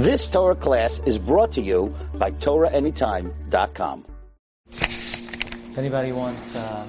This Torah class is brought to you by TorahAnytime.com. If anybody wants um,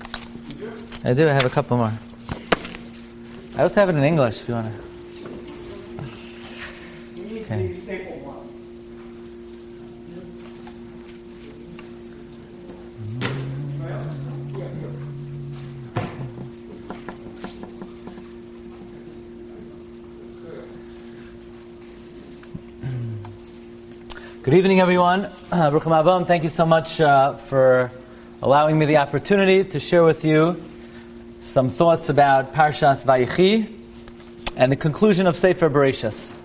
I do. I have a couple more. I also have it in English if you want to. Okay. Good evening, everyone. Uh, thank you so much uh, for allowing me the opportunity to share with you some thoughts about Parshas Vayechi and the conclusion of Sefer Bereshis.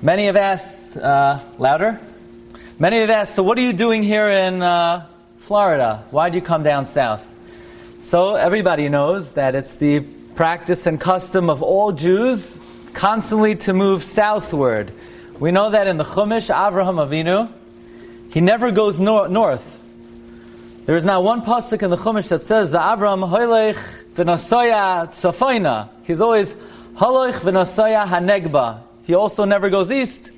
Many have asked, uh, louder? Many have asked, so what are you doing here in uh, Florida? Why do you come down south? So everybody knows that it's the practice and custom of all Jews constantly to move southward. We know that in the Chumash, Avraham Avinu, he never goes nor- north. There is not one pasuk in the Chumash that says Avram hoylech v'nasoya tzafoina. He's always haloich v'nasoya hanegba. He also never goes east.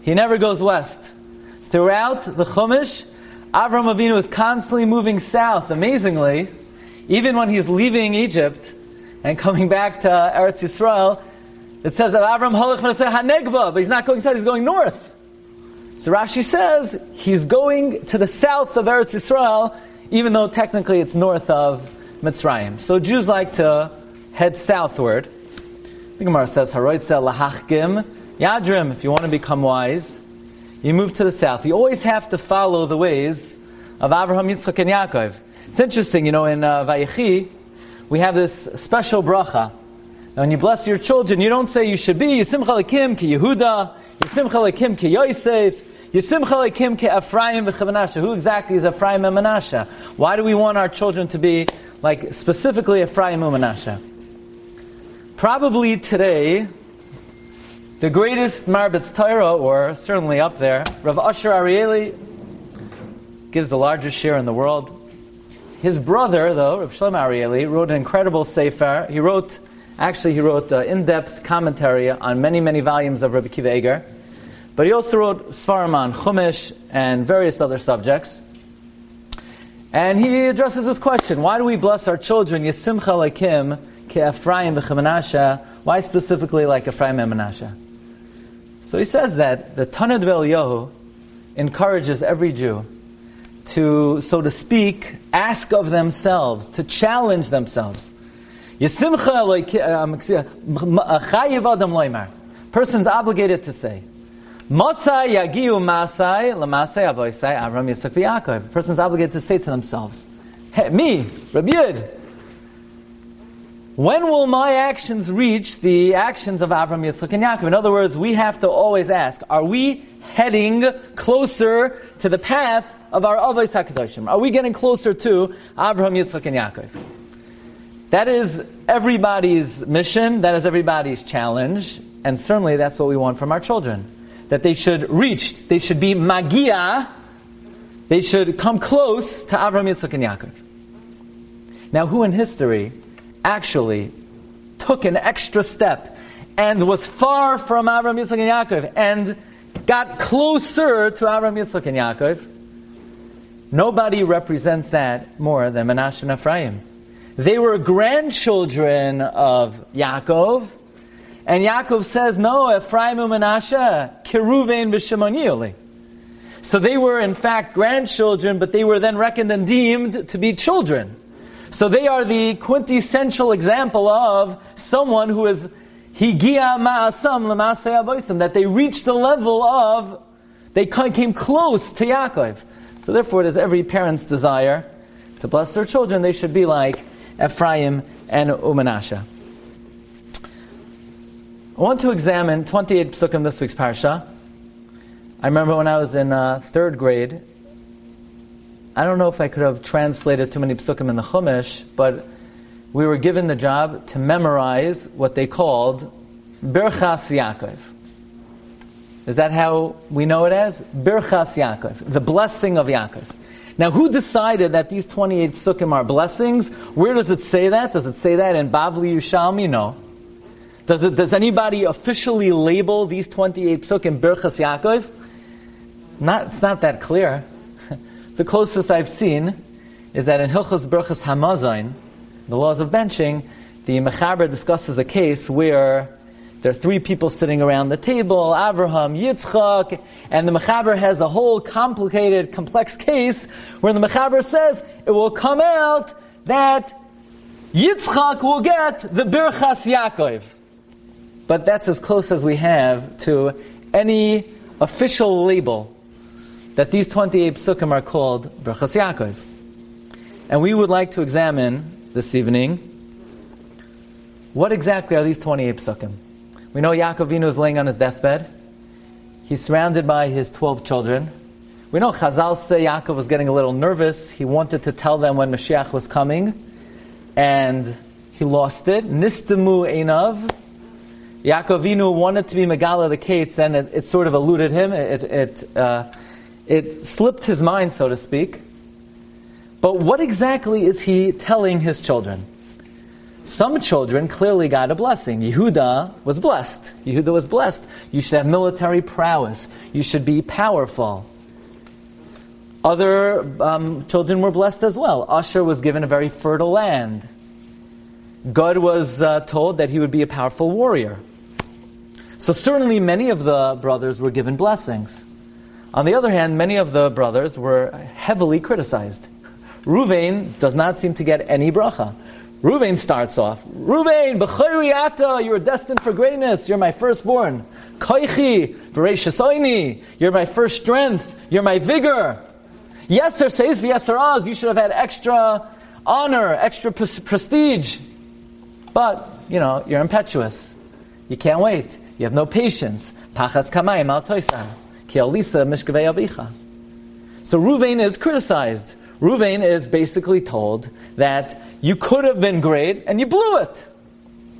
He never goes west. Throughout the Chumash, Avram Avinu is constantly moving south. Amazingly, even when he's leaving Egypt and coming back to Eretz Yisrael, it says that Avram Halach Hanegba, but he's not going south, he's going north. So Rashi says he's going to the south of Eretz Yisrael, even though technically it's north of Mitzrayim. So Jews like to head southward. The Gemara says, Haroitza lahachkim yadrim, if you want to become wise, you move to the south. You always have to follow the ways of Avraham, Yitzchak, and Yaakov. It's interesting, you know, in uh, Vayechi, we have this special bracha. Now, when you bless your children, you don't say you should be Yisimcha Lekim ki Yehuda, Yisimcha Lekim ki Yosef, Yisimcha Lekim ki Ephraim v'Chavanasha. Who exactly is Ephraim and Menashe? Why do we want our children to be like specifically Ephraim and Menashe? Probably today, the greatest Marbitz Torah, or certainly up there, Rav Asher Arieli, gives the largest share in the world. His brother, though, Rav Shlomo Arieli, wrote an incredible sefer. He wrote Actually, he wrote uh, in-depth commentary on many, many volumes of Rabbi Akiva Eger. But he also wrote Svarim on Chumash and various other subjects. And he addresses this question, why do we bless our children, Yesimcha Lekim, Ke Ephraim V'Chemenasha, why specifically like Ephraim and Menashe? So he says that the Tanad Yohu encourages every Jew to, so to speak, ask of themselves, to challenge themselves. Um, Person's obligated to say, Masai yagiu masai lamasai avoisai Avram Yitzchak v'Yaakov. Person's obligated to say to themselves, hey, me, Rabbi Yud, when will my actions reach the actions of Avram, Yitzchak, and Yaakov? In other words, we have to always ask, are we heading closer to the path of our Avos HaKadoshim? Are we getting closer to Avraham, Yitzchak, and Yaakov? That is everybody's mission, that is everybody's challenge, and certainly that's what we want from our children. That they should reach, they should be magia, they should come close to Avraham, Yitzchak, and Yaakov. Now, who in history actually took an extra step and was far from Avraham, Yitzchak, and Yaakov and got closer to Avraham, Yitzchak, and Yaakov? Nobody represents that more than Menashe and Ephraim. They were grandchildren of Yaakov, and Yaakov says, No, Ephraim and Menashe, Kiruvain v'Shimon So they were in fact grandchildren, but they were then reckoned and deemed to be children. So they are the quintessential example of someone who is higia ma'asam l'masei that they reached the level of, they came close to Yaakov. So therefore it is every parent's desire to bless their children, they should be like Ephraim and Umanasha. I want to examine 28 psukim this week's parsha. I remember when I was in uh, third grade, I don't know if I could have translated too many psukim in the Chumash, but we were given the job to memorize what they called Birchas Yaakov. Is that how we know it as? Birchas Yaakov, the blessing of Yaakov. Now, who decided that these 28 psukim are blessings? Where does it say that? Does it say that in Bavli Yushalmi? No. Does, it, does anybody officially label these 28 psukim Birchas Yaakov? Not, it's not that clear. The closest I've seen is that in Hilchas Berchas Hamazain, the laws of benching, the Mechaber discusses a case where there are three people sitting around the table, Abraham, Yitzchak, and the Mechaber has a whole complicated, complex case where the Mechaber says it will come out that Yitzchak will get the Birchas Yaakov. But that's as close as we have to any official label that these 28 psukim are called Berachas Yaakov. And we would like to examine this evening what exactly are these 28 psukim. We know Yaakov Avinu is laying on his deathbed. He's surrounded by his 12 children. We know Chazal say Yaakov was getting a little nervous. He wanted to tell them when Mashiach was coming, and he lost it. Nistamu Einav. Yaakov Avinu wanted to be Megala the Kates, and it, it, sort of eluded him. It, it uh, it slipped his mind, so to speak. But what exactly is he telling his children? Some children clearly got a blessing. Yehuda was blessed. Yehuda was blessed. You should have military prowess. You should be powerful. Other um, children were blessed as well. Usher was given a very fertile land. Gad was uh, told that he would be a powerful warrior. So certainly many of the brothers were given blessings. On the other hand, many of the brothers were heavily criticized. Ruvain does not seem to get any bracha. Ruvain starts off, Ruvain, b'chayriata, you are destined for greatness. You're my firstborn. Koichi, v'reishasoini, you're my first strength. You're my vigor. Yeser says v'yeser you should have had extra honor, extra prestige. But, you know, you're impetuous. You can't wait. You have no patience. Pachas kamayim al toisan. Ki alisa avicha. So Ruvain is criticized. Ruvain is basically told that you could have been great and you blew it.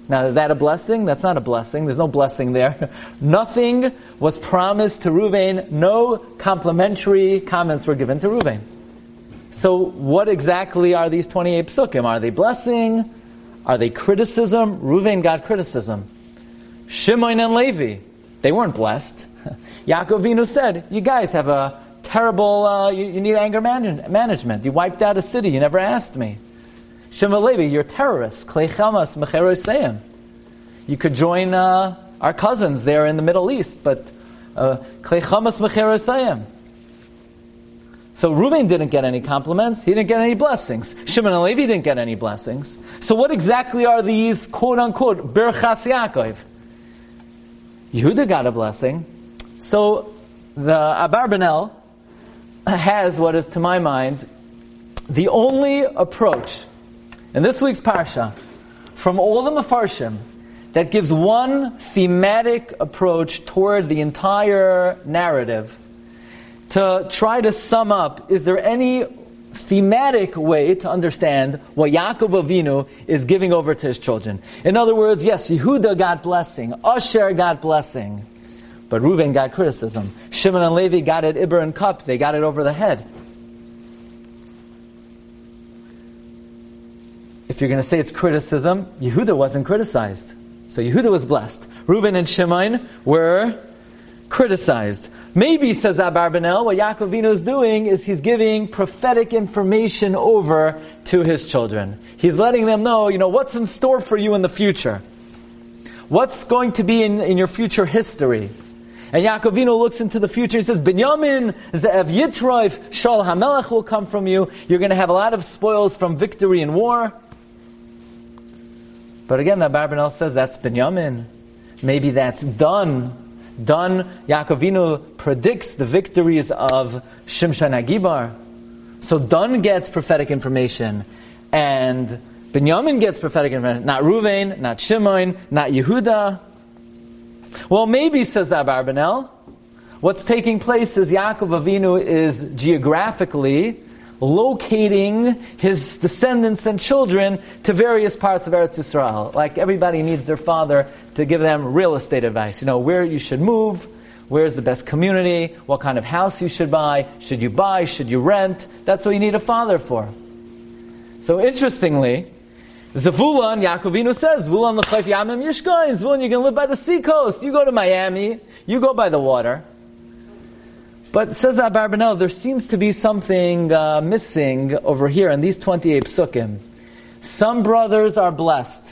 Now, is that a blessing? That's not a blessing. There's no blessing there. Nothing was promised to Ruvain. No complimentary comments were given to Ruvain. So, what exactly are these 28 psukim? Are they blessing? Are they criticism? Ruvain got criticism. Shimon and Levi, they weren't blessed. Yaakov Vinu said, You guys have a terrible, uh, you, you, need anger man- management. You wiped out a city, you never asked me. Shimon Levi, you're terrorists. Klei Chamas, Mecheroseim. You could join uh, our cousins there in the Middle East, but uh, Klei Chamas, Mecheroseim. So Reuben didn't get any compliments. He didn't get any blessings. Shimon and Levi didn't get any blessings. So what exactly are these quote unquote Berchas Yaakov? Yehuda got a blessing. So the Abarbanel has what is, to my mind, the only approach in this week's parsha from all the Mefarshim that gives one thematic approach toward the entire narrative to try to sum up is there any thematic way to understand what Yaakov Avinu is giving over to his children. In other words, yes, Yehuda got blessing, Asher got blessing, but Reuven got criticism. Shimon and Levi got it Iber and Cup, they got it over the head. If you're going to say it's criticism, Yehuda wasn't criticized. So Yehuda was blessed. Reuben and Shimon were criticized. Maybe, says Abarbanel, what Yaakov Avinu is doing is he's giving prophetic information over to his children. He's letting them know, you know, what's in store for you in the future. What's going to be in, in your future history. And Yaakov Avinu looks into the future. He says, Binyamin, Ze'ev Yitroif, Shaul HaMelech will come from you. You're going to have a lot of spoils from victory in war. But again, the says that's Binyamin. Maybe that's Dun. Dun. Yaakovinu predicts the victories of Shimshon Agibar. So Dun gets prophetic information, and Binyamin gets prophetic information. Not Ruvain, not Shimon, not Yehuda. Well, maybe, says the Abarbanel, what's taking place is Yaakov Avinu is geographically locating his descendants and children to various parts of Eretz Israel. Like everybody needs their father to give them real estate advice. You know, where you should move, where's the best community, what kind of house you should buy, should you buy, should you rent. That's what you need a father for. So interestingly, Zavulon, Yaakovinu says, Zvulon l'chayf yamim yishkoin. Zvulon, you're going to live by the sea coast. You go to Miami. You go by the water. But says Abarbanel, there seems to be something uh, missing over here in these 28 psukim. Some brothers are blessed.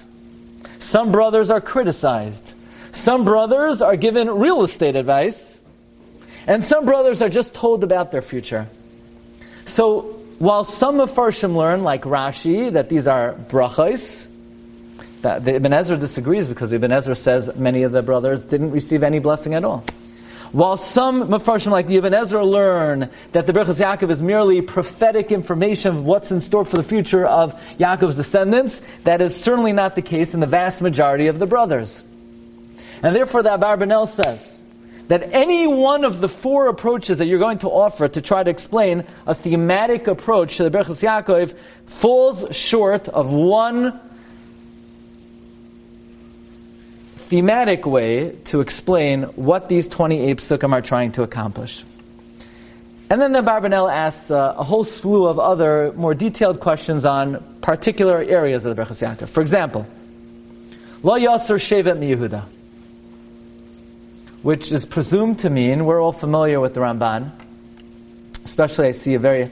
Some brothers are criticized. Some brothers are given real estate advice. And some brothers are just told about their future. So, while some of Farshim learn, like Rashi, that these are brachos, the Ibn Ezra disagrees because Ibn Ezra says many of the brothers didn't receive any blessing at all. While some Mefarshim like the Ibn Ezra learn that the Berachas Yaakov is merely prophetic information of what's in store for the future of Yaakov's descendants, that is certainly not the case in the vast majority of the brothers. And therefore the Abarbanel says that any one of the four approaches that you're going to offer to try to explain a thematic approach to the Berachas Yaakov falls short of one thematic way to explain what these 28 psukim are trying to accomplish. And then the Abarbanel asks uh, a whole slew of other more detailed questions on particular areas of the Berachas Yaakov. For example, Lo Yasser Shevet Mi which is presumed to mean, we're all familiar with the Ramban, especially I see a very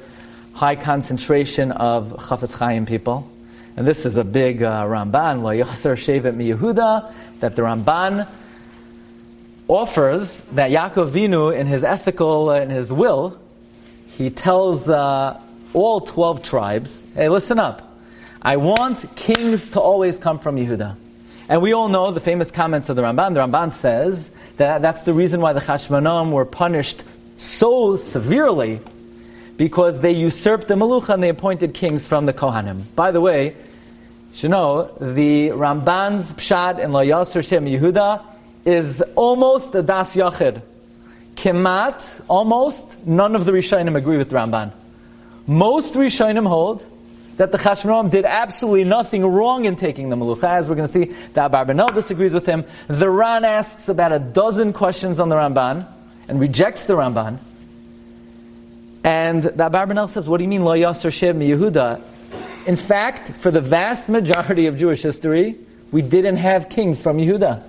high concentration of Chafetz Chaim people. And this is a big uh, Ramban, Lo Yasser Shevet that the Ramban offers that Yaakov Vinu, in his ethical, uh, in his will, he tells uh, all 12 tribes, hey, listen up. I want kings to always come from Yehuda. And we all know the famous comments of the Ramban. The Ramban says that that's the reason why the Chashmonaim were punished so severely because they usurped the Malucha and they appointed kings from the Kohanim. By the way, you know, the Ramban's Pshat in La Yasser Shem Yehuda is almost a Das Yachid. Kemat, almost, none of the Rishonim agree with the Ramban. Most Rishonim hold that the Chashmonaim did absolutely nothing wrong in taking the Malucha. As we're going to see, the Abarbanel disagrees with him. The Ran asks about a dozen questions on the Ramban and rejects the Ramban. And the Abarbanel says, what do you mean, La Yasser Shem Yehuda? In fact, for the vast majority of Jewish history, we didn't have kings from Yehuda.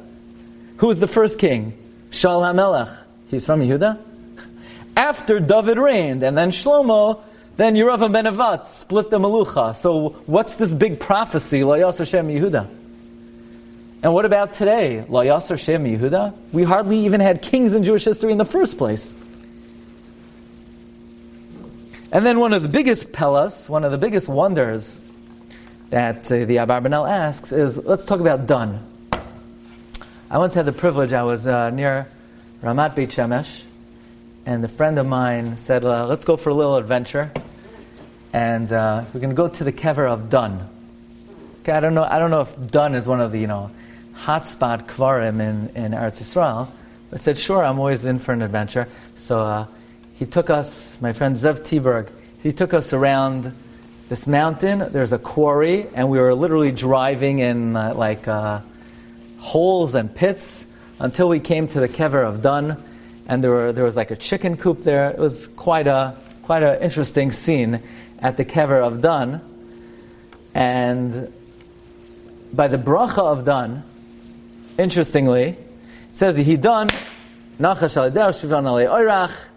Who was the first king? Shaul HaMelech. He's from Yehuda. After David reigned, and then Shlomo, then Yeravam ben Nevat split the Malucha. So what's this big prophecy, La Yasser Shem Yehuda? And what about today? La Yasser Shem Yehuda? We hardly even had kings in Jewish history in the first place. And then one of the biggest pelas, one of the biggest wonders that uh, the Abarbanel asks is, let's talk about Dun. I once had the privilege, I was uh, near Ramat Beit Shemesh, and a friend of mine said, uh, let's go for a little adventure, and uh, we're going to go to the kever of Dun. Okay, I don't know. I don't know if Dun is one of the you know hotspot kvarim in in Eretz Yisrael. I said, sure, I'm always in for an adventure. So uh, he took us, my friend Zev Tiberg, he took us around this mountain. There's a quarry, and we were literally driving in uh, like uh, holes and pits until we came to the kever of Dun, and there were there was like a chicken coop there. It was quite a quite an interesting scene at the kever of Dun, and by the bracha of Dun, interestingly, it says he Dun nachash al oirach,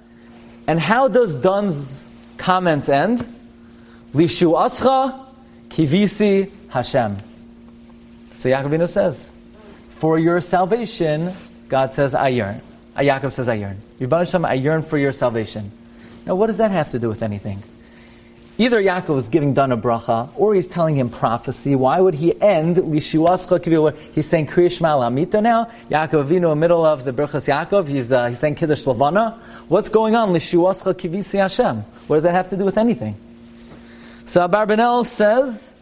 and how does Dun's comments end? Lishu ascha kivisi Hashem. So Yaakovina says, for your salvation, God says, I yearn. Uh, Yaakov says, I yearn. Hashem, I yearn for your salvation. Now, what does that have to do with anything? Either Yaakov is giving Dun a bracha, or he's telling him prophecy. Why would he end Lishuascha? He's saying Kriya Lamita now. Yaakov Avinu, in the middle of the Berachas Yaakov, he's, uh, he's saying Kiddush Lavana. What's going on? Lishuascha Kivisi Hashem. What does that have to do with anything? So Abarbanel says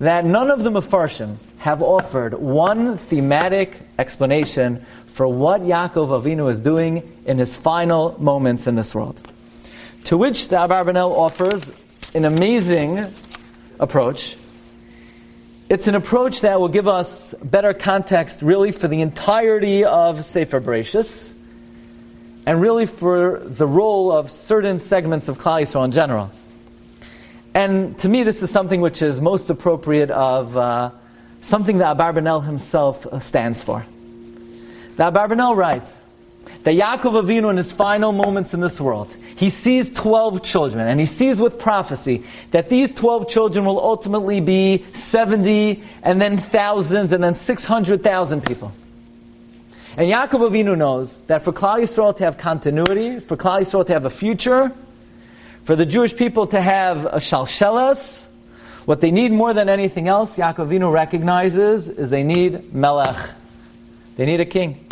that none of the Mefarshim have offered one thematic explanation for what Yaakov Avinu is doing in his final moments in this world. To which the Abarbanel offers an amazing approach. It's an approach that will give us better context, really, for the entirety of Sefer Bereshis, and really for the role of certain segments of Klal Yisrael in general. And to me, this is something which is most appropriate of uh, something that Abarbanel himself stands for. The Abarbanel writes that Yaakov Avinu, in his final moments in this world, he sees 12 children, and he sees with prophecy that these 12 children will ultimately be 70, and then thousands, and then 600,000 people. And Yaakov Avinu knows that for Klal Yisrael to have continuity, for Klal Yisrael to have a future, for the Jewish people to have a shalshelas, what they need more than anything else, Yaakov Avinu recognizes, is they need melech. They need a king.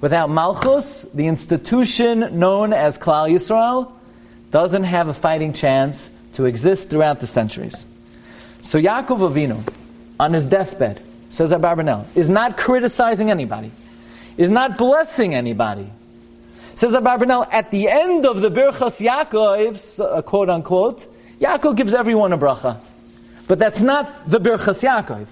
Without malchus, the institution known as Klal Yisrael doesn't have a fighting chance to exist throughout the centuries. So Yaakov Avinu, on his deathbed, says Abarbanel, is not criticizing anybody, is not blessing anybody, Says Abarbanel, at the end of the Birchas Yaakov, uh, quote unquote, Yaakov gives everyone a bracha. But that's not the Birchas Yaakov.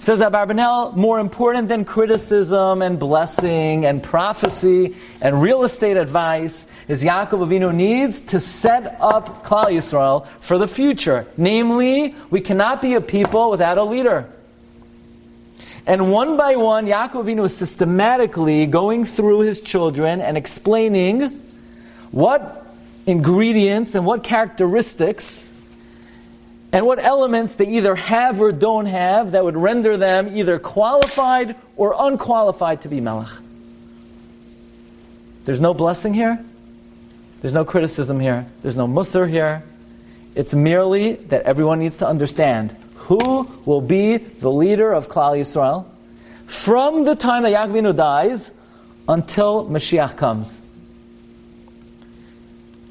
Says Abarbanel, more important than criticism and blessing and prophecy and real estate advice is Yaakov Avinu needs to set up Klal Yisrael for the future. Namely, we cannot be a people without a leader. And one by one, Yaakov Avinu is systematically going through his children and explaining what ingredients and what characteristics and what elements they either have or don't have that would render them either qualified or unqualified to be melech. There's no blessing here. There's no criticism here. There's no mussar here. It's merely that everyone needs to understand who will be the leader of Klal Yisrael from the time that Yaakov dies until Mashiach comes.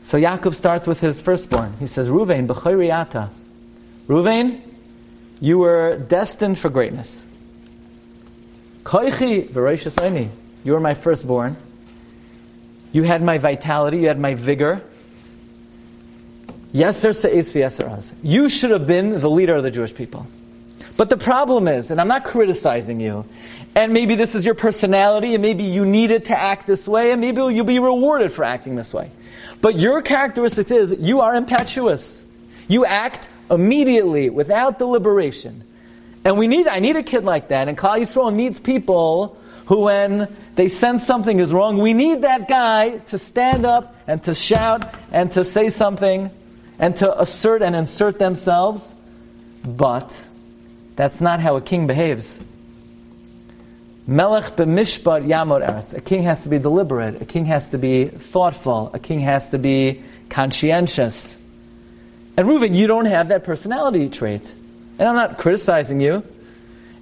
So Yaakov starts with his firstborn. He says, Ruvain, b'choyriyata. Ruvain, you were destined for greatness. Koichi, v'roishas You were my firstborn. You had my vitality, you had my vigor. Yeser se'es v'yeser You should have been the leader of the Jewish people. But the problem is, and I'm not criticizing you, and maybe this is your personality, and maybe you needed to act this way, and maybe you'll be rewarded for acting this way. But your characteristic is you are impetuous. You act immediately, without deliberation. And we need, I need a kid like that, and Klal Yisrael needs people who, when they sense something is wrong, we need that guy to stand up and to shout and to say something and to assert and insert themselves, but that's not how a king behaves. Melech b'mishpat yamor eretz. A king has to be deliberate. A king has to be thoughtful. A king has to be conscientious. And Reuven, you don't have that personality trait. And I'm not criticizing you.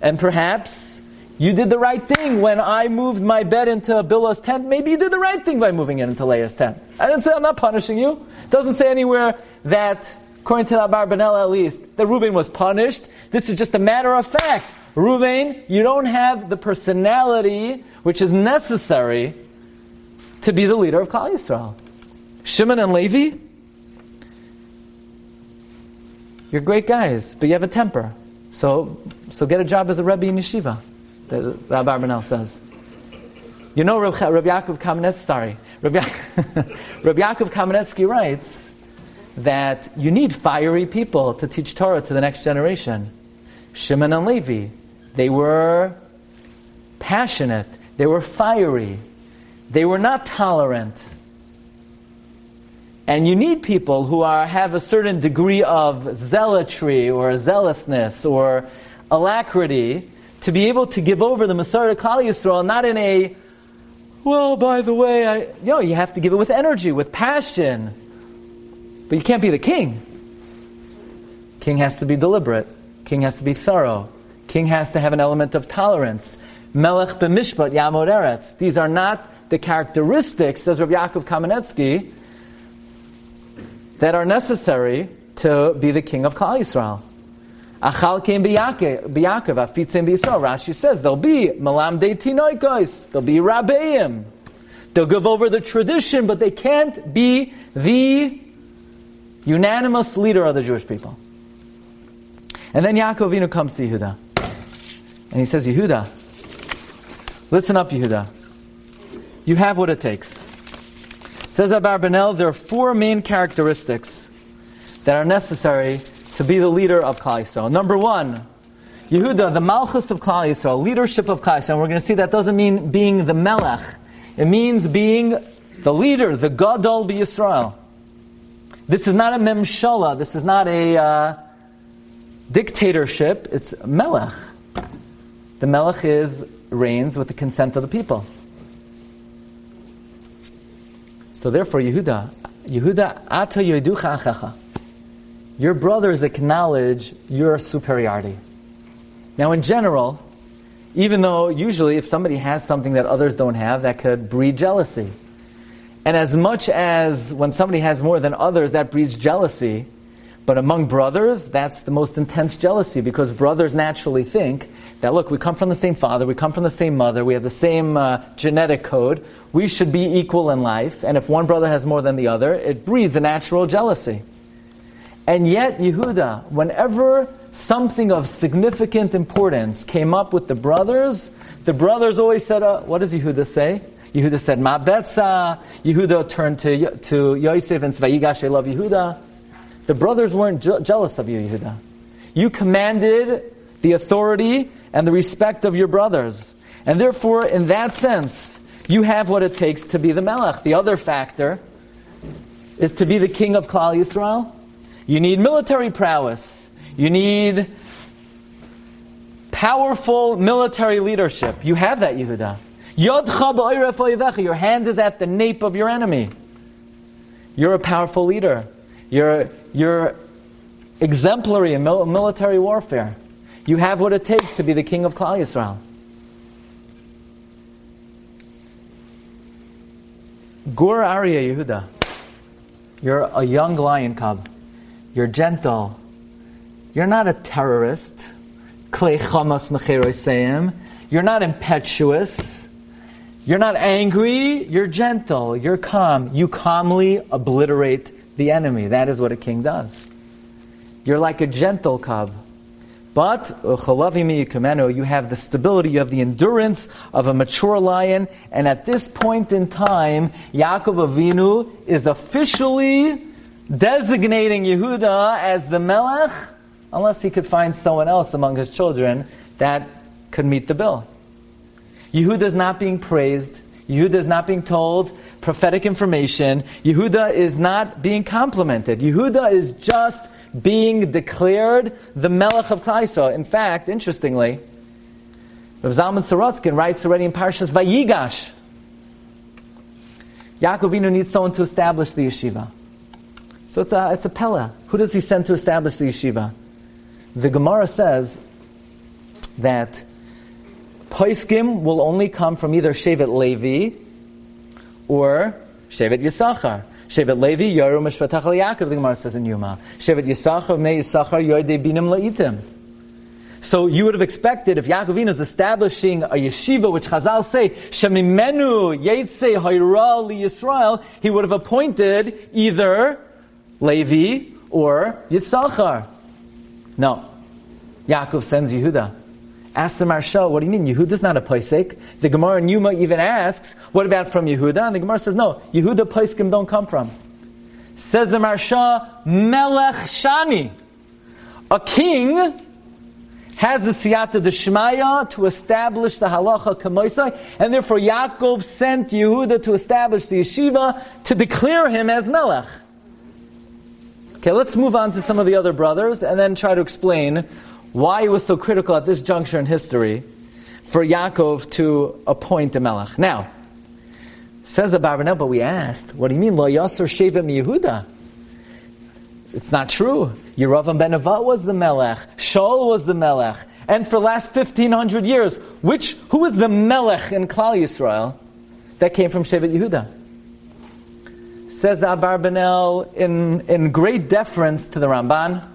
And perhaps you did the right thing when I moved my bed into Bilhah's tent. Maybe you did the right thing by moving it into Leah's tent. I didn't say I'm not punishing you. It doesn't say anywhere that according to the Abarbanel at least, that Reuben was punished. This is just a matter of fact. Reuben, you don't have the personality which is necessary to be the leader of Klal Yisrael. Shimon and Levi, you're great guys, but you have a temper. So, so get a job as a Rebbe in yeshiva, the Abarbanel says. You know, Rabbi Yaakov Kamenetsky, sorry, Rabbi, Rabbi Yaakov Kamenetsky writes that you need fiery people to teach Torah to the next generation. Shimon and Levi, they were passionate, they were fiery, they were not tolerant. And you need people who are, have a certain degree of zealotry or zealousness or alacrity to be able to give over the Masarah Klal Yisrael, not in a well, by the way, I, you know, you have to give it with energy, with passion. But you can't be the king. King has to be deliberate. King has to be thorough. King has to have an element of tolerance. Melech b'mishpat yamod eretz. These are not the characteristics, says Rabbi Yaakov Kamenetsky, that are necessary to be the king of Klal Yisrael. Achal came b'Yaakov, afitzim b'Yisrael. Rashi says there'll be malam de tinoikos, there'll be rabbeim. They'll give over the tradition, but they can't be the unanimous leader of the Jewish people. And then Yaakov Avinu comes to Yehuda. And he says, Yehuda, listen up, Yehuda. You have what it takes. Says Abarbanel, there are four main characteristics that are necessary to be the leader of Klal Yisrael. Number one, Yehuda, the Malchus of Klal Yisrael, leadership of Klal Yisrael. And we're going to see that doesn't mean being the Melech. It means being the leader, the Gadol Yisrael. This is not a memshala. This is not a uh, dictatorship. It's Melech. The Melech is reigns with the consent of the people. So therefore, Yehuda, Yehuda, ata yeducha achacha your brothers acknowledge your superiority. Now, in general, even though usually if somebody has something that others don't have, that could breed jealousy. And as much as when somebody has more than others, that breeds jealousy, but among brothers, that's the most intense jealousy because brothers naturally think that, look, we come from the same father, we come from the same mother, we have the same uh, genetic code, we should be equal in life, and if one brother has more than the other, it breeds a natural jealousy. And yet, Yehuda, whenever something of significant importance came up with the brothers, the brothers always said, uh, what does Yehuda say? Yehuda said, Ma betza. Yehuda turned to, to Yosef and said, I love Yehuda. The brothers weren't je- jealous of you, Yehuda. You commanded the authority and the respect of your brothers. And therefore, in that sense, you have what it takes to be the Melech. The other factor is to be the king of Klal Yisrael you need military prowess. You need powerful military leadership. You have that, Yehuda. Your hand is at the nape of your enemy. You're a powerful leader. You're, you're exemplary in mil- military warfare. You have what it takes to be the king of Klal Yisrael. Gur Arya Yehuda. You're a young lion cub. You're gentle. You're not a terrorist. You're not impetuous. You're not angry. You're gentle. You're calm. You calmly obliterate the enemy. That is what a king does. You're like a gentle cub. But you have the stability, you have the endurance of a mature lion, and at this point in time, Yaakov Avinu is officially designating Yehuda as the Melech, unless he could find someone else among his children that could meet the bill. Yehuda is not being praised. Yehuda is not being told prophetic information. Yehuda is not being complimented. Yehuda is just being declared the Melech of Klaiso. In fact, interestingly, Rav Zalman Sorotzkin writes already in Parshas Vayigash, Yaakovinu needs someone to establish the yeshiva. So it's a, it's a Pella. Who does he send to establish the yeshiva? The Gemara says that Poiskim will only come from either Shevet Levi or Shevet Yisachar. Shevet Levi, Yoru Mishpatach Yaakov, the Gemara says in Yuma. Shevet Yisachar, Me Yisachar, Yoide Binim La'itim. So you would have expected if Yaakov is establishing a yeshiva, which Chazal say, Shemimenu Yetze Hayra Li Yisrael, he would have appointed either Levi or Yisachar. No. Yaakov sends Yehuda. Asks the Maharsha, what do you mean? Yehuda's not a Paisek. The Gemara in Yuma even asks, what about from Yehuda? And the Gemara says, no, Yehuda Paiskim don't come from. Says the Maharsha, Melech Shani. A king has the siyata deshmaya to establish the halacha kamoisai, and therefore Yaakov sent Yehuda to establish the yeshiva to declare him as melech. Okay, let's move on to some of the other brothers and then try to explain why it was so critical at this juncture in history for Yaakov to appoint a melech. Now, says the Abarbanel, but we asked, what do you mean, lo yasser shevim Yehuda? It's not true. Yeravam ben Nevat was the Melech. Shaul was the Melech. And for the last 1500 years, which, who was the Melech in Klal Yisrael that came from Shevet Yehuda? Says Abarbanel in, in great deference to the Ramban,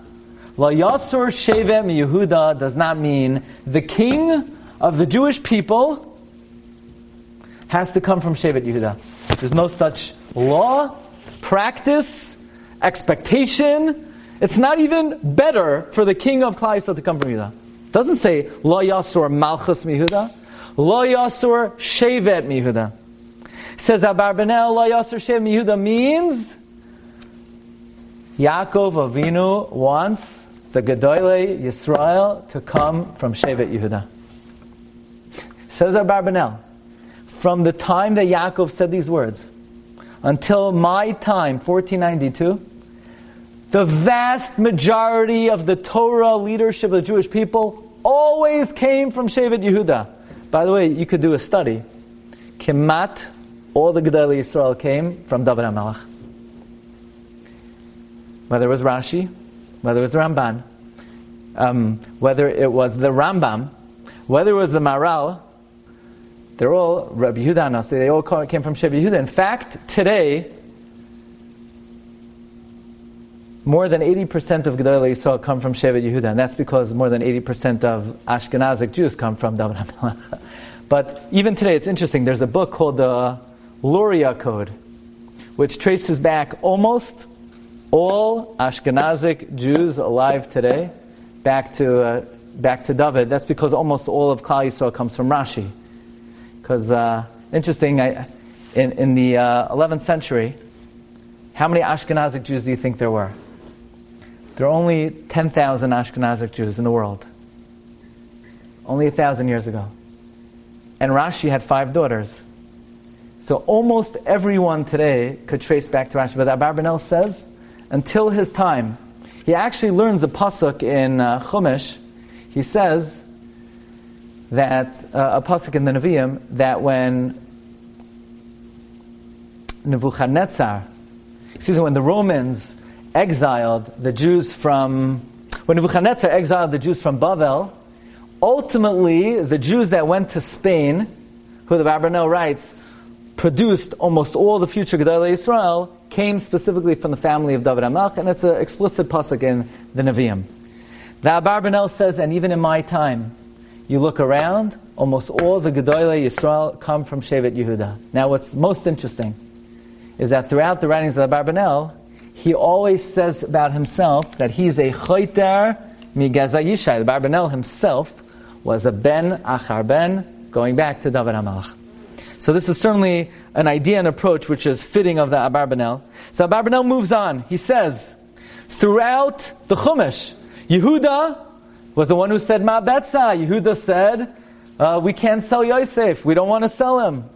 La Yasur Shevet Yehuda does not mean the king of the Jewish people has to come from Shevet Yehuda. There's no such law, practice, expectation. It's not even better for the king of Yisrael to come from Yehuda. It doesn't say Lo Yasur Malchus Mihuda, Lo Yasur Shevet Mihuda. Says Abarbanel, Lo Yasur Shevet Mihuda means Yaakov Avinu wants the Gedolei Yisrael to come from Shevet Yehuda. Says Abarbanel, from the time that Yaakov said these words until my time, 1492, the vast majority of the Torah leadership of the Jewish people always came from Shevet Yehuda. By the way, you could do a study. Kemat, all the Gedolei Yisrael came from David HaMelech. Whether it was Rashi, whether it was the Ramban, um, whether it was the Rambam, whether it was the Maharal, they're all Rabbi Yehuda They all came from Shevet Yehuda. In fact, today, more than 80% of Gedolei Yisrael come from Shevet Yehuda, and that's because more than 80% of Ashkenazic Jews come from David HaMelech. But even today, it's interesting. There's a book called the Luria Code, which traces back almost all Ashkenazic Jews alive today back to uh, back to David. That's because almost all of Klal Yisrael comes from Rashi. Because uh, interesting, I, in in the uh, 11th century, how many Ashkenazic Jews do you think there were? There are only 10,000 Ashkenazic Jews in the world. Only a thousand years ago. And Rashi had five daughters. So almost everyone today could trace back to Rashi. But Abarbanel says, until his time, he actually learns a pasuk in uh, Chumash. He says that, uh, a pasuk in the Nevi'im, that when Nebuchadnezzar, excuse me, when the Romans exiled the Jews from, when Nebuchadnezzar exiled the Jews from Babel, ultimately the Jews that went to Spain, who the Abarbanel writes, produced almost all the future Gedolei Israel, came specifically from the family of David HaMelech, and it's an explicit pasuk in the Nevi'im. The Abarbanel says, and even in my time, you look around, almost all the Gedolei Yisrael come from Shevet Yehuda. Now, what's most interesting is that throughout the writings of the Abarbanel, he always says about himself that he's a choiter migaza yishai. The Abarbanel himself was a ben achar ben, going back to David HaMelech. So this is certainly an idea and approach which is fitting of the Abarbanel. So Abarbanel moves on. He says, throughout the Chumash, Yehuda was the one who said Ma Betza. Yehuda said, uh, we can't sell Yosef. We don't want to sell him.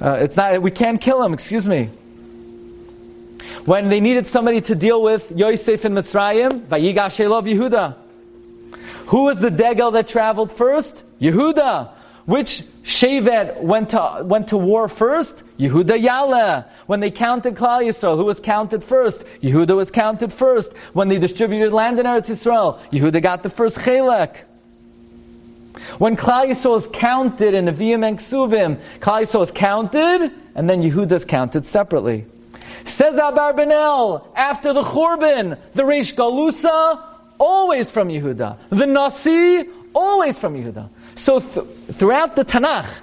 Uh, it's not, we can't kill him, excuse me. When they needed somebody to deal with Yosef in Mitzrayim, Vayigash Elov Yehuda. Who was the degel that traveled first? Yehuda. Which Shevet went to, went to war first? Yehuda Yale. When they counted Klal Yisrael, who was counted first? Yehuda was counted first. When they distributed land in Eretz Yisrael, Yehuda got the first Chelek. When Klal Yisrael was counted in Nevi'im and Ksuvim, Klal Yisrael was counted, and then Yehuda is counted separately. Says Abarbanel, after the Churban, the Reish Galusa, always from Yehuda. The Nasi, always from Yehuda. So th- throughout the Tanakh,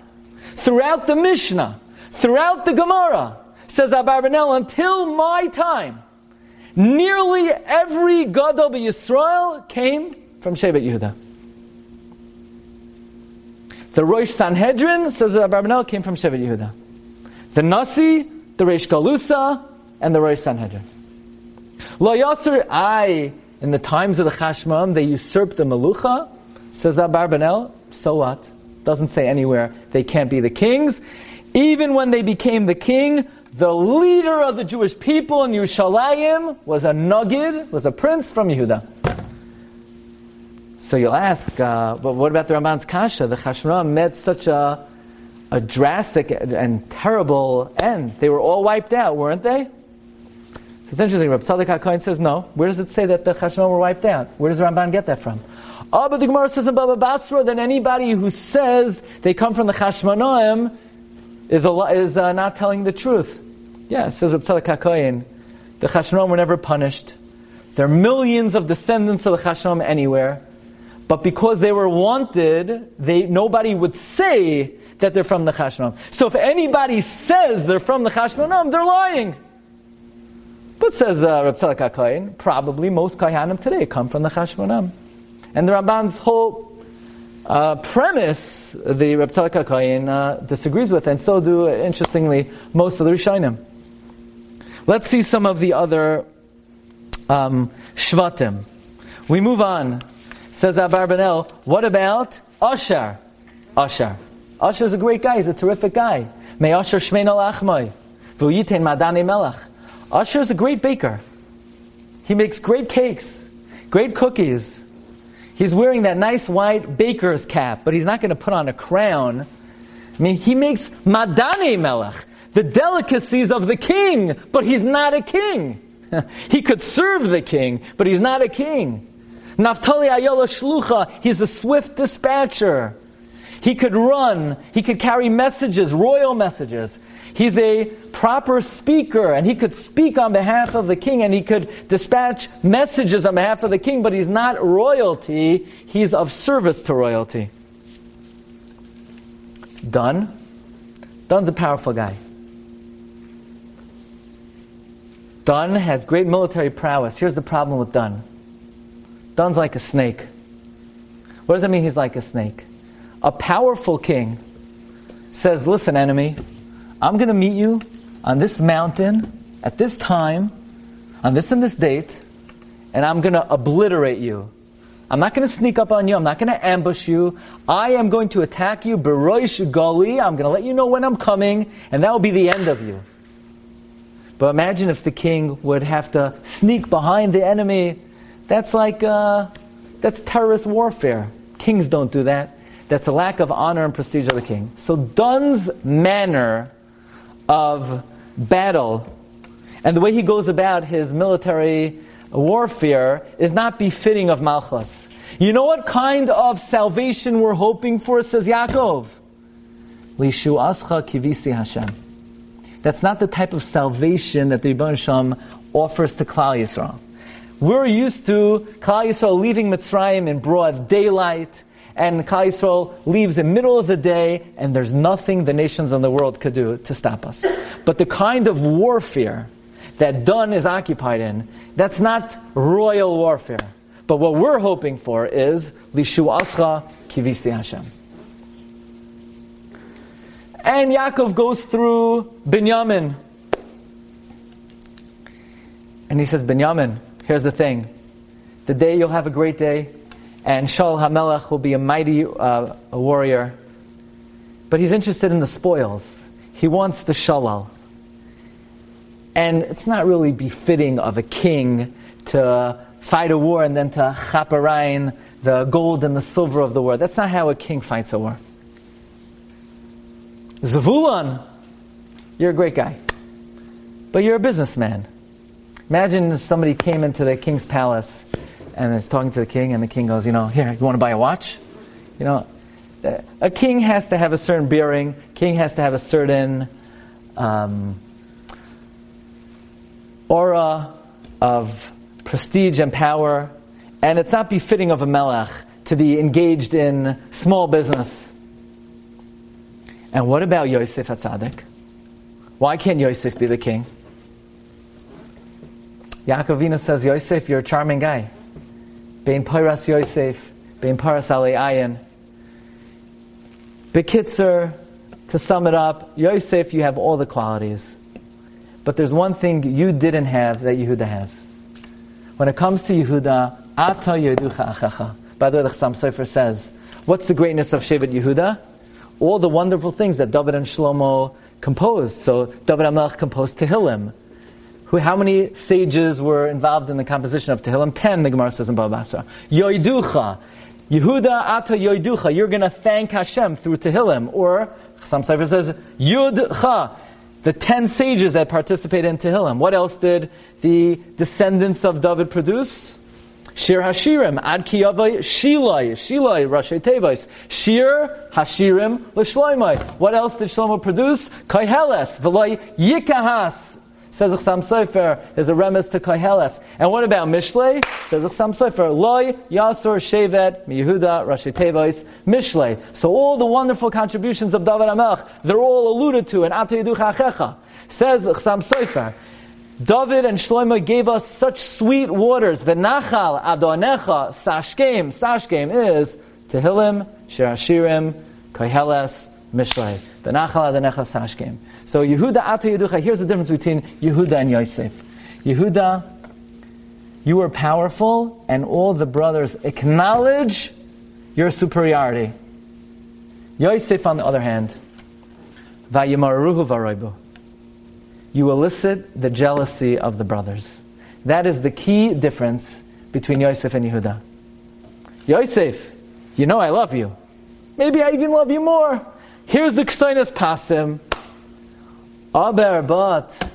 throughout the Mishnah, throughout the Gemara, says Abarbanel, until my time, nearly every Gadol Yisrael came from Shevet Yehuda. The Rosh Sanhedrin, says Abarbanel, came from Shevet Yehuda. The Nasi, the Reish Galusa, and the Rosh Sanhedrin. Lo Yasser, I, in the times of the Chashmam, they usurped the Melucha, says Abarbanel, so what? Doesn't say anywhere they can't be the kings. Even when they became the king, the leader of the Jewish people in Yerushalayim was a Nagid, was a prince from Yehuda. So you'll ask, uh, but what about the Ramban's Kasha? The Chashmam met such a, a drastic and terrible end. They were all wiped out, weren't they? So it's interesting. Rabbi Tzadok HaKohen says no. Where does it say that the Chashmam were wiped out? Where does Ramban get that from? Oh, but the Gemara says in Baba Basra that anybody who says they come from the Chashmonaim is, a, is uh, not telling the truth. Yeah, says Rabbi Tzadok the Chashmonaim were never punished. There are millions of descendants of the Chashmonaim anywhere. But because they were wanted, they, nobody would say that they're from the Chashmonam. So if anybody says they're from the Chashmonam, they're lying. But says uh, Reb HaKohen, probably most Kahanim today come from the Chashmonam. And the Ramban's whole uh, premise, the Reb HaKohen uh, disagrees with, and so do, interestingly, most of the Rishonim. Let's see some of the other um, Shvatim. We move on. Says Abarbanel, what about Asher? Asher. Asher is a great guy, he's a terrific guy. May Asher Shmein al Achmai. V'yitin Madani Melach. Asher is a great baker. He makes great cakes, great cookies. He's wearing that nice white baker's cap, but he's not going to put on a crown. I mean, he makes Madani Melach, the delicacies of the king, but he's not a king. he could serve the king, but he's not a king. Naftali Ayola Shlucha, he's a swift dispatcher. He could run, he could carry messages, royal messages. He's a proper speaker, and he could speak on behalf of the king, and he could dispatch messages on behalf of the king, but he's not royalty, he's of service to royalty. Dun. Dun's a powerful guy. Dun has great military prowess. Here's the problem with Dun. Dun's like a snake. What does that mean he's like a snake? A powerful king says, Listen, enemy, I'm going to meet you on this mountain at this time, on this and this date, and I'm going to obliterate you. I'm not going to sneak up on you. I'm not going to ambush you. I am going to attack you. Beroish Gali. I'm going to let you know when I'm coming, and that will be the end of you. But imagine if the king would have to sneak behind the enemy that's like, uh, that's terrorist warfare. Kings don't do that. That's a lack of honor and prestige of the king. So Dun's manner of battle and the way he goes about his military warfare is not befitting of Malchus. You know what kind of salvation we're hoping for, says Yaakov? That's not the type of salvation that the Rebbe Shem offers to Klal Yisrael. We're used to Klal Yisrael leaving Mitzrayim in broad daylight, and Klal Yisrael leaves in middle of the day, and there's nothing the nations of the world could do to stop us. But the kind of warfare that Dun is occupied in, that's not royal warfare. But what we're hoping for is Lishu Ascha Kivisti Hashem. And Yaakov goes through Binyamin. And he says, Binyamin, Here's the thing the day you'll have a great day, and Shaul HaMelech will be a mighty uh, a warrior. But he's interested in the spoils. He wants the shalal. And it's not really befitting of a king to fight a war and then to chaparain the gold and the silver of the war. That's not how a king fights a war. Zavulon, you're a great guy. But you're a businessman. Imagine if somebody came into the king's palace and is talking to the king, and the king goes, You know, here, you want to buy a watch? You know, a king has to have a certain bearing, king has to have a certain um, aura of prestige and power, and it's not befitting of a melech to be engaged in small business. And what about Yosef Atzadik? Why can't Yosef be the king? Yaakov Avinu says, Yosef, you're a charming guy. Bein Pairas Yosef, Bein Paras Ale Ayin. Bekitzer, to sum it up, Yosef, you have all the qualities. But there's one thing you didn't have that Yehuda has. When it comes to Yehuda, Ata Yeducha Achacha. By the way, the Chassam Sofer says, what's the greatness of Shevet Yehuda? All the wonderful things that David and Shlomo composed. So David HaMelech composed Tehillim. Who, how many sages were involved in the composition of Tehillim? Ten, the Gemara says in Baba Basra. Yoiducha. Yehuda ata yoiducha. You're going to thank Hashem through Tehillim. Or, some Sefer says, Yudcha. The ten sages that participated in Tehillim. What else did the descendants of David produce? Shir Hashirim, Ad Kiyavai, Shilai, Shilai, Rashi Tevais, Shir Hashirim, L'Shloimai. What else did Shlomo produce? Koheles, V'loi Yikahas. Says Chassam Sofer, there's a remes to Koheles. And what about Mishlei? Says Chassam Sofer, Loi Yasur Shevet, Yehuda, Rashi Tevais, Mishlei. So all the wonderful contributions of David HaMelech, they're all alluded to in Ata Yeducha Achecha. Says Chassam Sofer, David and Shlomo gave us such sweet waters. V'nachal adonecha sashkem. Sashkem is Tehillim, Shirashirim, Koheles, Mishlei. V'nachal adonecha sashkem. So Yehuda ata Yeducha, here's the difference between Yehuda and Yosef. Yehuda, you are powerful and all the brothers acknowledge your superiority. Yosef, on the other hand, Vayimaruhu you elicit the jealousy of the brothers. That is the key difference between Yosef and Yehuda. Yosef, you know I love you. Maybe I even love you more. Here's the Kstoinis Pasim. Aber, but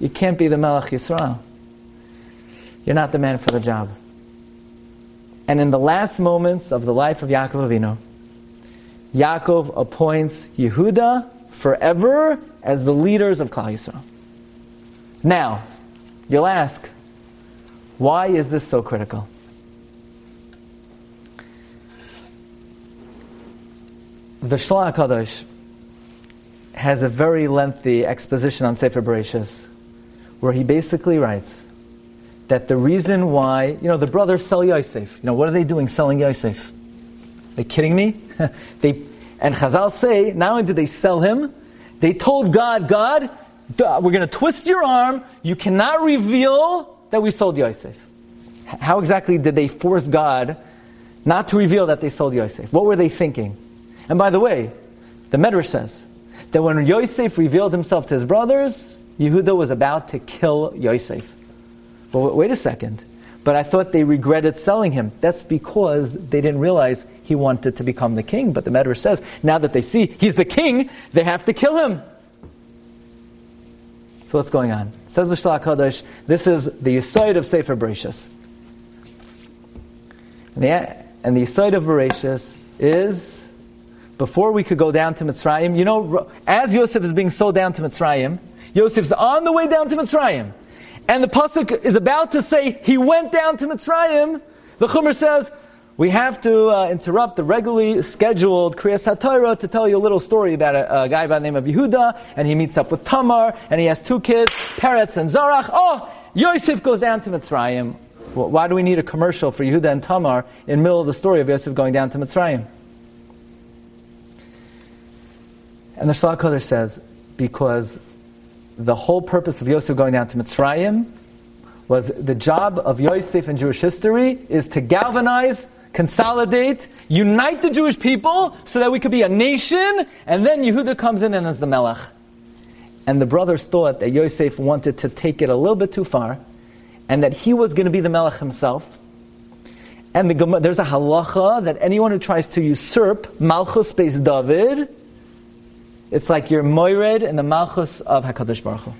you can't be the Melech Yisrael. You're not the man for the job. And in the last moments of the life of Yaakov Avinu, Yaakov appoints Yehuda forever as the leaders of Klal Yisrael. Now, you'll ask, why is this so critical? The Shlach Kadosh has a very lengthy exposition on Sefer Bereshis, where he basically writes that the reason why, you know, the brothers sell Yosef. You know, what are they doing selling Yosef? Are they kidding me? they, and Chazal say, not only did they sell him, they told God, God, we're going to twist your arm. You cannot reveal that we sold Yosef. How exactly did they force God not to reveal that they sold Yosef? What were they thinking? And by the way, the Medrash says that when Yosef revealed himself to his brothers, Yehuda was about to kill Yosef. Well, wait a second. But I thought they regretted selling him. That's because they didn't realize he wanted to become the king. But the Medrash says, now that they see he's the king, they have to kill him. So what's going on? Says the Shlach Kadosh, this is the Yisoid of Sefer Bereshis. And the, and the Yisoid of Bereshis is, before we could go down to Mitzrayim, you know, as Yosef is being sold down to Mitzrayim, Yosef's on the way down to Mitzrayim. And the Pasuk is about to say, he went down to Mitzrayim. The Chumash says, we have to uh, interrupt the regularly scheduled Kriyas HaTorah to tell you a little story about a, a, guy by the name of Yehuda, and he meets up with Tamar, and he has two kids, Peretz and Zarach. Oh, Yosef goes down to Mitzrayim. Well, why do we need a commercial for Yehuda and Tamar in the middle of the story of Yosef going down to Mitzrayim? And the Kodesh says, because the whole purpose of Yosef going down to Mitzrayim was the job of Yosef in Jewish history is to galvanize consolidate, unite the Jewish people so that we could be a nation, and then Yehuda comes in and is the Melech. And the brothers thought that Yosef wanted to take it a little bit too far, and that he was going to be the Melech himself. And the, there's a halacha that anyone who tries to usurp Malchus Beis David, it's like you're moired in the Malchus of Hakadosh Baruch Hu,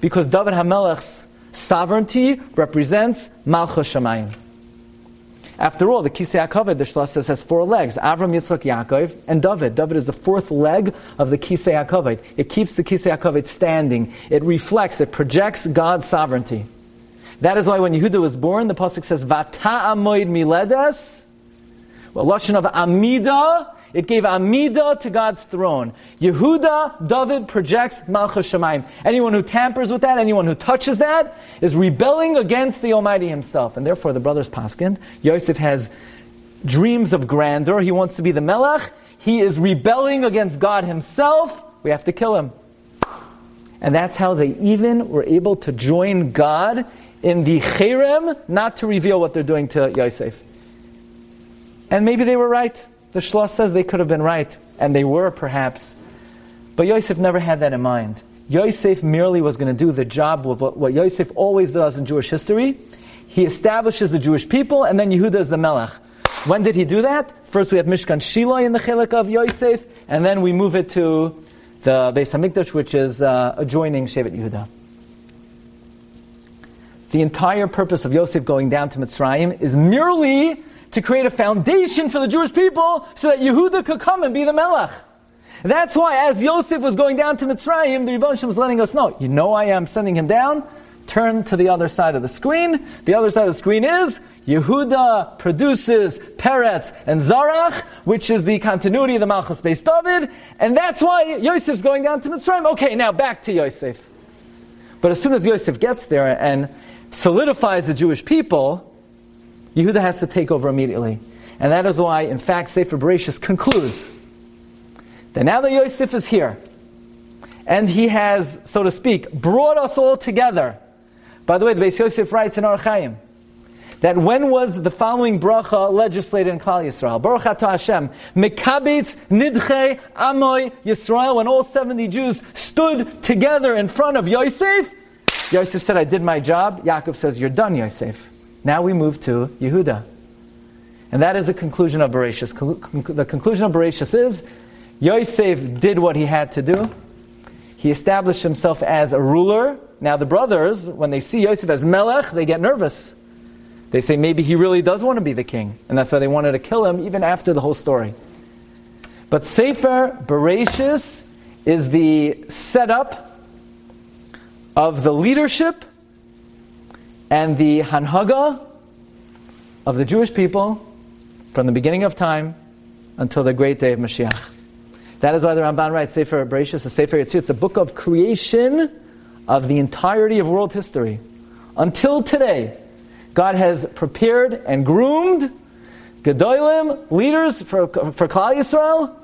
because David Hamelech's sovereignty represents Malchus Shemayim. After all, the Kisei HaKavod, the Shlosh says, has four legs. Avram, Yitzchak, Yaakov, and David. David is the fourth leg of the Kisei HaKavod. It keeps the Kisei HaKavod standing. It reflects, it projects God's sovereignty. That is why when Yehuda was born, the Pasuk says, Vata amoid miledes, well, Lashon of Amida, it gave Amida to God's throne. Yehuda, David projects Malchus Shemaim. Anyone who tampers with that, anyone who touches that, is rebelling against the Almighty Himself. And therefore, the brothers Paskin, Yosef has dreams of grandeur. He wants to be the Melech. He is rebelling against God Himself. We have to kill him. And that's how they even were able to join God in the cherem, not to reveal what they're doing to Yosef. And maybe they were right. The Shlosh says they could have been right, and they were perhaps. But Yosef never had that in mind. Yosef merely was going to do the job of what, Yosef always does in Jewish history. He establishes the Jewish people, and then Yehuda is the Melech. When did he do that? First we have Mishkan Shiloh in the Chelik of Yosef, and then we move it to the Beis Hamikdash, which is uh, adjoining Shevet Yehuda. The entire purpose of Yosef going down to Mitzrayim is merely to create a foundation for the Jewish people so that Yehuda could come and be the Melech. That's why as Yosef was going down to Mitzrayim, the Rebbe was letting us know, you know I am sending him down, turn to the other side of the screen. The other side of the screen is Yehuda produces Peretz and Zarach, which is the continuity of the Malchus Beis David, and that's why Yosef's going down to Mitzrayim. Okay, now back to Yosef. But as soon as Yosef gets there and solidifies the Jewish people, Yehuda has to take over immediately. And that is why, in fact, Sefer Bereshis concludes that now that Yosef is here, and he has, so to speak, brought us all together. By the way, the Beis Yosef writes in Orach Chaim that when was the following bracha legislated in Klal Yisrael? Baruch Atah Hashem, Mekabitz Nidche Amoy Yisrael, when all 70 Jews stood together in front of Yosef, Yosef said, I did my job. Yaakov says, You're done, Yosef. Now we move to Yehuda. And that is the conclusion of Bereshis. The conclusion of Bereshis is Yosef did what he had to do. He established himself as a ruler. Now the brothers, when they see Yosef as Melech, they get nervous. They say maybe he really does want to be the king. And that's why they wanted to kill him even after the whole story. But Sefer Bereshis is the setup of the leadership and the Hanhaga of the Jewish people from the beginning of time until the great day of Mashiach. That is why the Ramban writes Sefer Bereshis, a Sefer Yetzirah. It's a book of creation of the entirety of world history. Until today, God has prepared and groomed Gedolim, leaders for, for Klal Yisrael,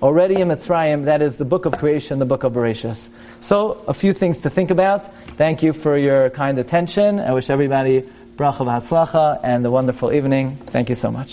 already in Mitzrayim. That is the book of creation, the book of Bereshis. So, a few things to think about. Thank you for your kind attention. I wish everybody bracha v'hatzlacha and a wonderful evening. Thank you so much.